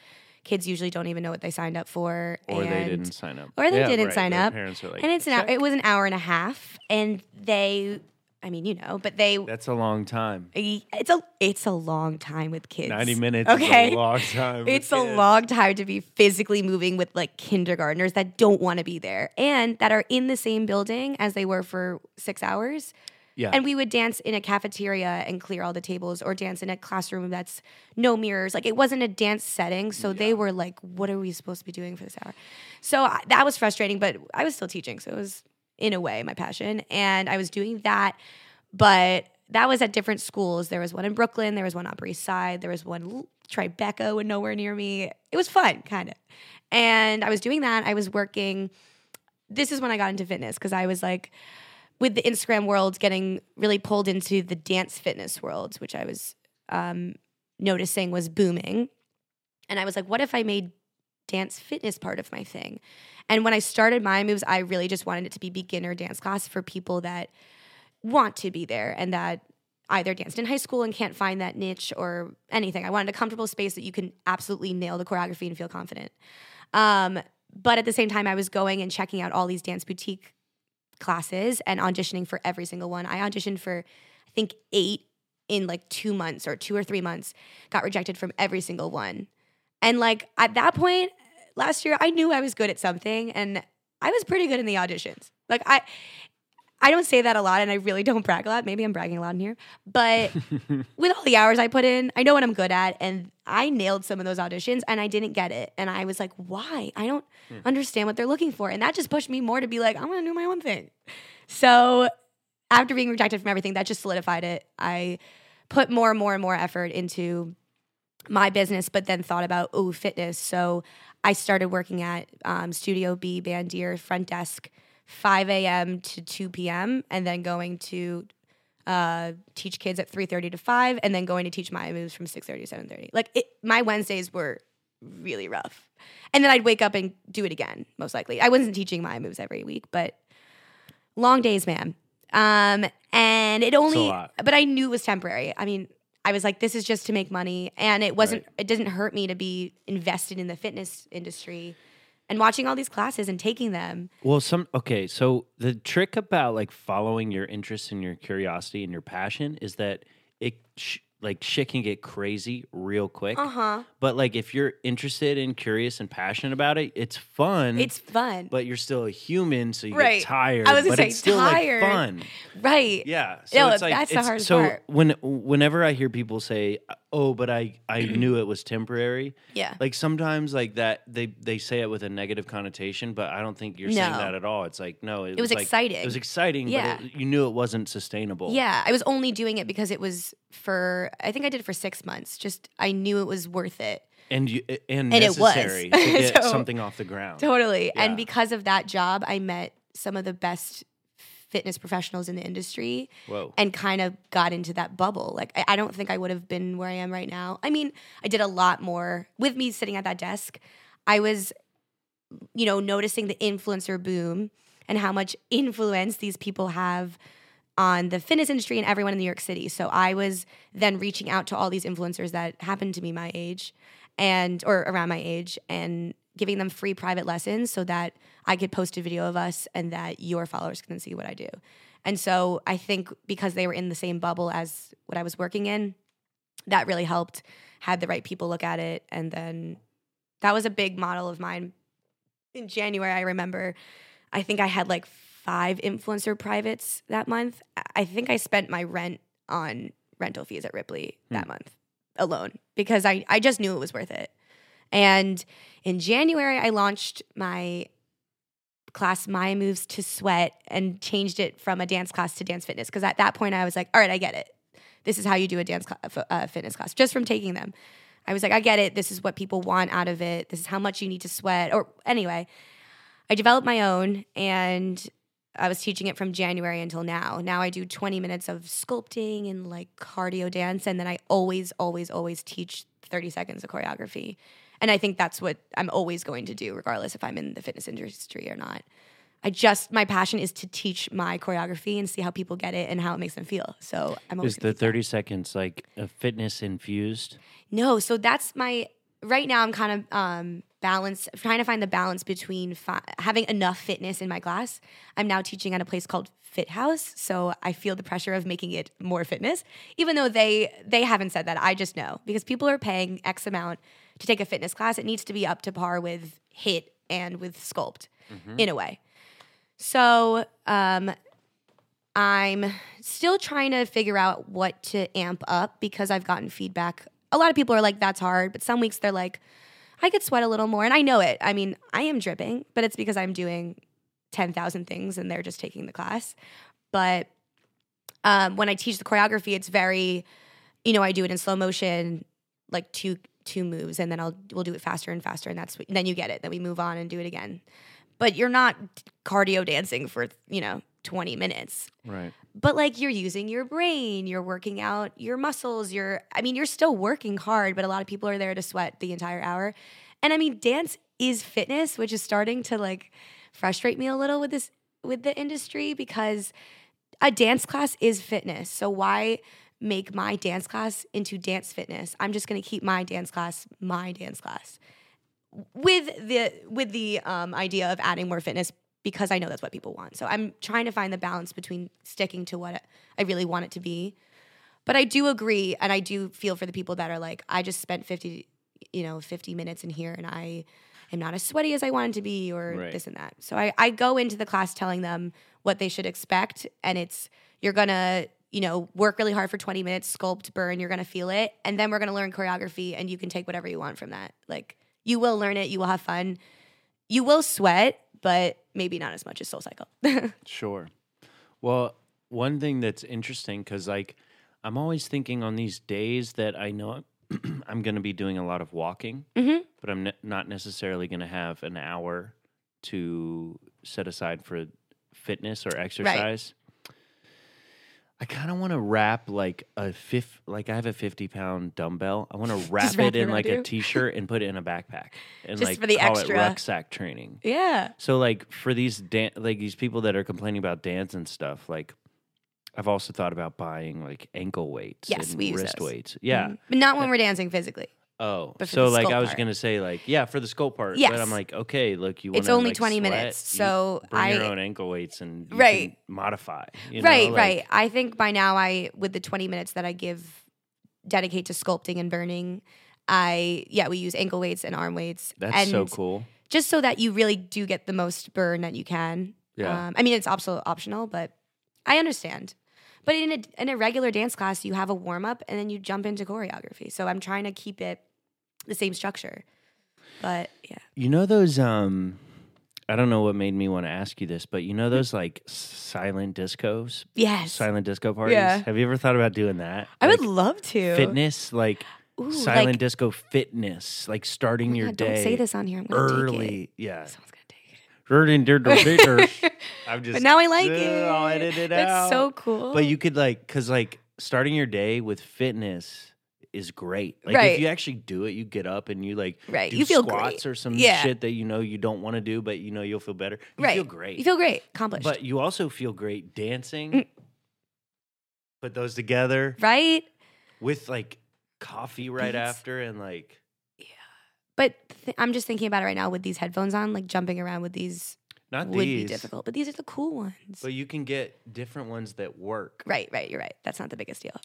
kids usually don't even know what they signed up for. Or they didn't sign up. or they Yeah, didn't right. sign Their up. Parents are like, and it's an hour, it was an hour and a half, and they I mean, you know, but they That's a long time. it's a it's a long time with kids. 90 minutes Okay. is a long time. It's a kids. long time to be physically moving with like kindergartners that don't want to be there and that are in the same building as they were for six hours. Yeah. And we would dance in a cafeteria and clear all the tables or dance in a classroom that's no mirrors. Like it wasn't a dance setting. So they were like, what are we supposed to be doing for this hour? So I, that was frustrating, but I was still teaching. So it was, in a way, my passion. And I was doing that. But that was at different schools. There was one in Brooklyn, there was one Upper East Side, there was one Tribeca and nowhere near me. It was fun, kind of. And I was doing that. I was working. This is when I got into fitness because I was like, with the Instagram world getting really pulled into the dance fitness world, which I was um, noticing was booming. And I was like, what if I made dance fitness part of my thing? And when I started my moves, I really just wanted it to be beginner dance class for people that want to be there and that either danced in high school and can't find that niche or anything. I wanted a comfortable space that you can absolutely nail the choreography and feel confident. Um, but at the same time, I was going and checking out all these dance boutique classes and auditioning for every single one. I auditioned for, I think, eight in like two months or two or three months, got rejected from every single one. And like at that point last year, I knew I was good at something and I was pretty good in the auditions. Like I, I don't say that a lot and I really don't brag a lot. Maybe I'm bragging a lot in here, but *laughs* with all the hours I put in, I know what I'm good at. And I nailed some of those auditions and I didn't get it. And I was like, why? I don't hmm. understand what they're looking for. And that just pushed me more to be like, I'm to do my own thing. So after being rejected from everything, that just solidified it. I put more and more and more effort into my business, but then thought about, oh, fitness. So I started working at um, Studio B, Bandier, front desk, 5 a.m. to 2 p.m., and then going to uh, teach kids at 3.30 to 5, and then going to teach my moves from 6.30 to 7.30. Like, it, my Wednesdays were really rough. And then I'd wake up and do it again, most likely. I wasn't teaching my moves every week, but long days, man. Um, and it only, but I knew it was temporary. I mean, I was like, this is just to make money. And it wasn't, Right. it didn't hurt me to be invested in the fitness industry and watching all these classes and taking them. Well, some okay. So the trick about like following your interest and your curiosity and your passion is that it sh- like shit can get crazy real quick. huh. But like if you're interested and curious and passionate about it, it's fun. It's fun. but you're still a human, so you Right. get tired. I was gonna but say, it's still tired. like fun. right. Yeah. So No, it's like that's the it's- hardest so part. when whenever I hear people say, "Oh, but I I *clears throat* knew it was temporary," Yeah. like sometimes like that they they say it with a negative connotation, but I don't think you're saying No. that at all. It's like no, it, was like- exciting. It was exciting, Yeah. but it, you knew it wasn't sustainable. Yeah, I was only doing it because it was for. I think I did it for six months. Just I knew it was worth it. and you and, And it was. necessary to *laughs* get So- something off the ground. Totally. Yeah. And because of that job, I met some of the best fitness professionals in the industry Whoa. and kind of got into that bubble. Like, I, I don't think I would have been where I am right now. I mean, I did a lot more with me sitting at that desk. I was, you know, noticing the influencer boom and how much influence these people have on the fitness industry and everyone in New York City. So I was then reaching out to all these influencers that happened to be my age and or around my age and giving them free private lessons so that I could post a video of us and that your followers can see what I do. And so I think because they were in the same bubble as what I was working in, that really helped. Had the right people look at it. And then that was a big model of mine. In January, I remember, I think I had like five influencer privates that month. I- think I spent my rent on rental fees at Ripley hmm. that month alone because I, I just knew it was worth it. And in January, I launched my class My Moves to Sweat and changed it from a dance class to dance fitness because at that point I was like, all right, I get it. This is how you do a dance f- uh, fitness class just from taking them. I was like, I get it. This is what people want out of it. This is how much you need to sweat. Or anyway, I developed my own and I was teaching it from January until now. Now I do 20 minutes of sculpting and like cardio dance. And then I always, always, always teach 30 seconds of choreography. And I think that's what I'm always going to do, regardless if I'm in the fitness industry or not. I just, my passion is to teach my choreography and see how people get it and how it makes them feel. So I'm always Is the keep that. 30 seconds like a fitness infused? No, so that's my right now I'm kind of um, balance, trying to find the balance between fi- having enough fitness in my class. I'm now teaching at a place called Fit House, so I feel the pressure of making it more fitness, even though they they haven't said that. I just know because people are paying X amount to take a fitness class. It needs to be up to par with HIIT and with Sculpt in a way. So um, I'm still trying to figure out what to amp up because I've gotten feedback. A lot of people are like, that's hard, but some weeks they're like, I could sweat a little more. And I know it. I mean, I am dripping, but it's because I'm doing 10,000 things and they're just taking the class. But um, when I teach the choreography, it's very, you know, I do it in slow motion, like two two moves, and then I'll we'll do it faster and faster, and that's what, then you get it. Then we move on and do it again. But you're not cardio dancing for you know 20 minutes Right. but like you're using your brain you're working out your muscles you're i mean you're still working hard but a lot of people are there to sweat the entire hour and i mean dance is fitness which is starting to like frustrate me a little with this with the industry because a dance class is fitness so why make my dance class into dance fitness i'm just going to keep my dance class my dance class with the with the um, idea of adding more fitness because I know that's what people want. So I'm trying to find the balance between sticking to what I really want it to be. But I do agree and I do feel for the people that are like I just spent 50 you know 50 minutes in here and I am not as sweaty as I wanted to be or Right. this and that. So I I go into the class telling them what they should expect and it's you're going to you know, work really hard for 20 minutes, sculpt, burn, you're going to feel it. And then we're going to learn choreography and you can take whatever you want from that. Like you will learn it, you will have fun. You will sweat, but maybe not as much as Soul Cycle. *laughs* Sure. Well, one thing that's interesting because, like, I'm always thinking on these days that I know *clears throat* I'm going to be doing a lot of walking, Mhm. but I'm ne- not necessarily going to have an hour to set aside for fitness or exercise. I kind of want to wrap like a fifth, like I have a 50 pound dumbbell. I want *laughs* to wrap wrap it in like you? a t shirt and put it in a backpack *laughs* and Just like for the call extra. it rucksack training. yeah. So like for these dan- like these people that are complaining about dance and stuff, like I've also thought about buying like ankle weights Yes, and we use wrist those. weights. Yeah. Mhm. But not when we're dancing physically. Oh, But so like I was part. gonna say like yeah for the scope part. But I'm like okay, look you. It's only like, 20 sweat, minutes, you so bring your I- own ankle weights and Right. modify. you right, know, like- right. I think by now I with the 20 minutes that I give dedicate to sculpting and burning, I yeah, we use ankle weights and arm weights. That's and so cool. Just so that you really do get the most burn that you can. Yeah. Um, I mean, it's also optional, but I understand. But in a in a regular dance class, you have a warm up and then you jump into choreography. So I'm trying to keep it the same structure. But yeah, You know those um I don't know what made me want to ask you this, but you know those like silent discos, yes, silent disco parties. Yeah. Have you ever thought about doing that? I would love to. fitness, like Ooh, silent like, disco fitness, like starting oh your God, day Don't say this on here. I'm gonna Take it. early. Yeah. Someone's gonna take it. *laughs* I'm just. but now I like Ugh, it. I'll edit it That's out. so cool. But you could like, cause like starting your day with fitness is great. Like Right. if you actually do it, you get up and you like Right, do you feel squats great. or some Yeah. shit that you know you don't want to do, but you know you'll feel better. You right, feel great. You feel great, accomplished. but you also feel great dancing. Mm. Put those together right? with like coffee right Beats. after and like Yeah. But th- I'm just thinking about it right now with these headphones on, like jumping around with these not would these, be difficult. But these are the cool ones. but you can get different ones that work. right, right. You're right. That's not the biggest deal.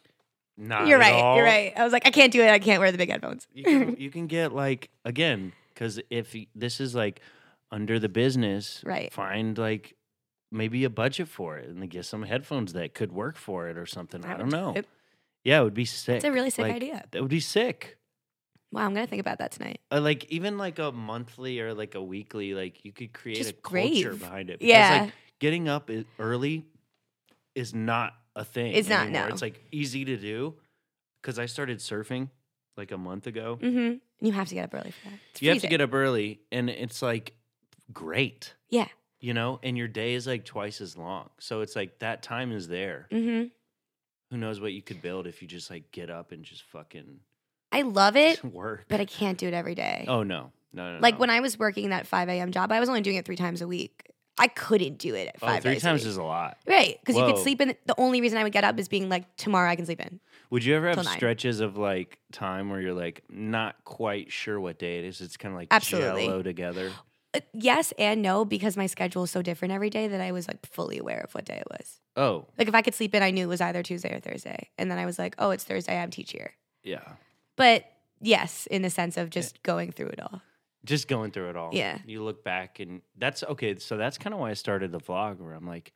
Not you're right. all. You're right. I was like, I can't do it. I can't wear the big headphones. you can, *laughs* you can get like again because if this is like under the business Right. find like maybe a budget for it and then get some headphones that could work for it or something i, I don't know it. yeah it would be sick It's a really sick Like, idea. that would be sick Wow, I'm gonna think about that tonight. uh, like even like a monthly or like a weekly like you could create Just a culture rave. behind it because, Yeah. like getting up early is not a thing It's not, anymore. no. it's like easy to do because i started surfing like a month ago Mm-hmm. You have to get up early for that. It's you have to get up early and it's like great Yeah. you know and your day is like twice as long so it's like that time is there Mm-hmm. who knows what you could build if you just like get up and just fucking I love it, *laughs* work but I can't do it every day. oh no no no like no. when I was working that 5 a.m. job, I was only doing it three times a week. I couldn't do it at Oh, five three days a times is a lot. right because you could sleep in. The only reason I would get up is being like tomorrow I can sleep in. Would you ever have Till nine. stretches of like time where you're like not quite sure what day it is? It's kind of like Absolutely. jello together. Uh, yes and no because my schedule is so different every day that I was like fully aware of what day it was. Oh, Like if I could sleep in, I knew it was either Tuesday or Thursday, and then I was like, oh, it's Thursday. I'm teach here. yeah. But yes, in the sense of just going through it all. Just going through it all. Yeah. You look back and that's okay. So that's kind of why I started the vlog where I'm like,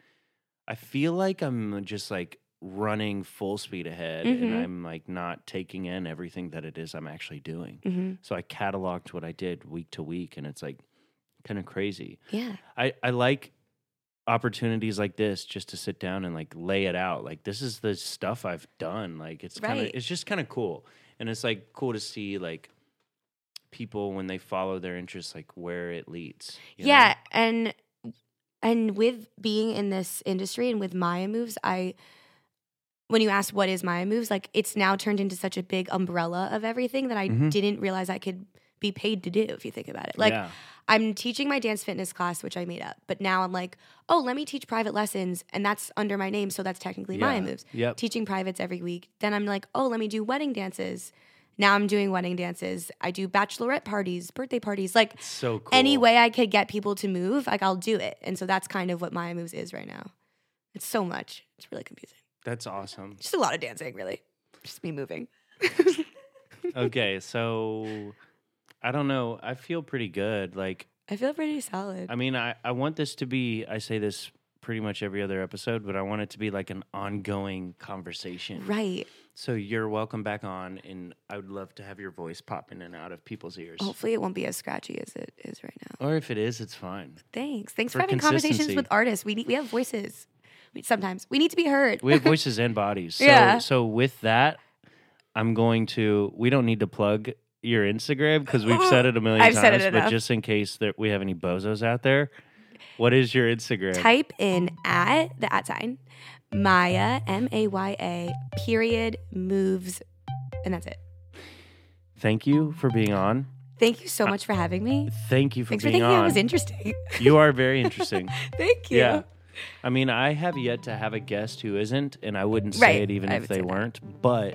I feel like I'm just like running full speed ahead and Mhm. I'm like not taking in everything that it is I'm actually doing. Mm-hmm. So I cataloged what I did week to week and it's like kind of crazy. Yeah. I, I like opportunities like this just to sit down and like lay it out. Like this is the stuff I've done. Like it's kind of Right. it's just kind of cool. And it's like cool to see like people when they follow their interests like where it leads. you know? Yeah, and and with being in this industry and with Maya moves, I when you asked what is Maya moves, like it's now turned into such a big umbrella of everything that I Mhm. didn't realize I could be paid to do if you think about it. Like yeah. I'm teaching my dance fitness class, which I made up, but now I'm like, oh, let me teach private lessons, and that's under my name, so that's technically Maya moves. Yep. Teaching privates every week. Then I'm like, oh, let me do wedding dances. Now I'm doing wedding dances. I do bachelorette parties, birthday parties, like so cool. any way I could get people to move, like I'll do it. And so that's kind of what Maya Moves is right now. It's so much. It's really confusing. That's awesome. Just a lot of dancing, really. Just me moving. *laughs* okay, so I don't know. I feel pretty good. Like I feel pretty solid. I mean, I, I want this to be, I say this pretty much every other episode, but I want it to be like an ongoing conversation. right. So you're welcome back on, and I would love to have your voice pop in and out of people's ears. Hopefully it won't be as scratchy as it is right now. Or if it is, it's fine. Thanks. Thanks For for, having conversations with artists. We need, we have voices. We, sometimes we need to be heard. We have *laughs* voices and bodies. So, Yeah. So with that, I'm going to. We don't need to plug your Instagram because we've said it a 1000000 I've times. said it but enough. just in case that we have any bozos out there, what is your Instagram? Type in at the at sign Maya M A Y A period moves, and that's it. Thank you for being on. Thank you so much for having me. Thank you for Thanks for being thinking I on. was interesting. *laughs* you are very interesting. *laughs* Thank you. Yeah. I mean, I have yet to have a guest who isn't, and I wouldn't say Right. it even I if they weren't. But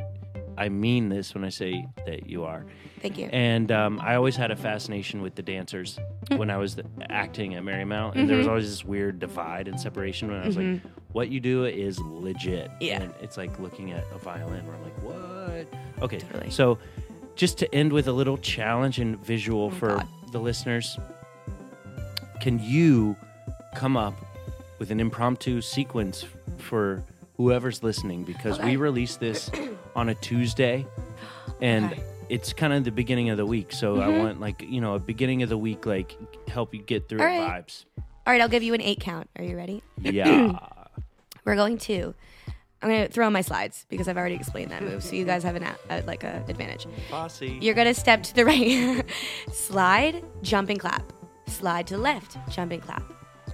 I mean this when I say that you are. Thank you. And um, I always had a fascination with the dancers Mm. when I was the, acting at Marymount, and there was Mhm. always this weird divide and separation. When I was like, "What you do is legit," Mm-hmm. Yeah. and it's like looking at a violin where I'm like, "What?" Okay, Totally. so just to end with a little challenge and visual Oh, for God. the listeners, can you come up with an impromptu sequence for whoever's listening? Because Okay. we release this *clears throat* on a Tuesday, and Okay. it's kind of the beginning of the week. So I Mhm. want like you know a beginning of the week like help you get through All it right. vibes. All right, I'll give you an eight count. Are you ready? *clears throat* Yeah. *clears throat* We're going to. I'm gonna throw in my slides because I've already explained that move, so you guys have an a- like a advantage. Bossy. You're gonna step to the *laughs* right, slide, jump and clap. Slide to the left, jump and clap.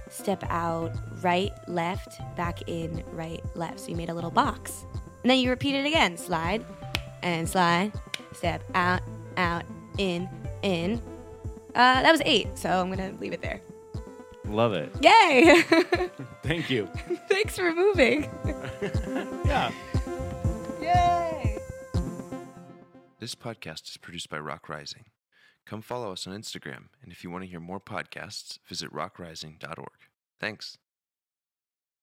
Step out, right, left, back in, right, left. So you made a little box, and then you repeat it again. Slide and slide. Step out, out, in, in. Uh, that was eight, so I'm gonna leave it there. Love it. Yay! *laughs* Thank you. Thanks for moving. *laughs* yeah. Yay! This podcast is produced by Rock Rising. Come follow us on Instagram, and if you want to hear more podcasts, visit rockrising.org. Thanks.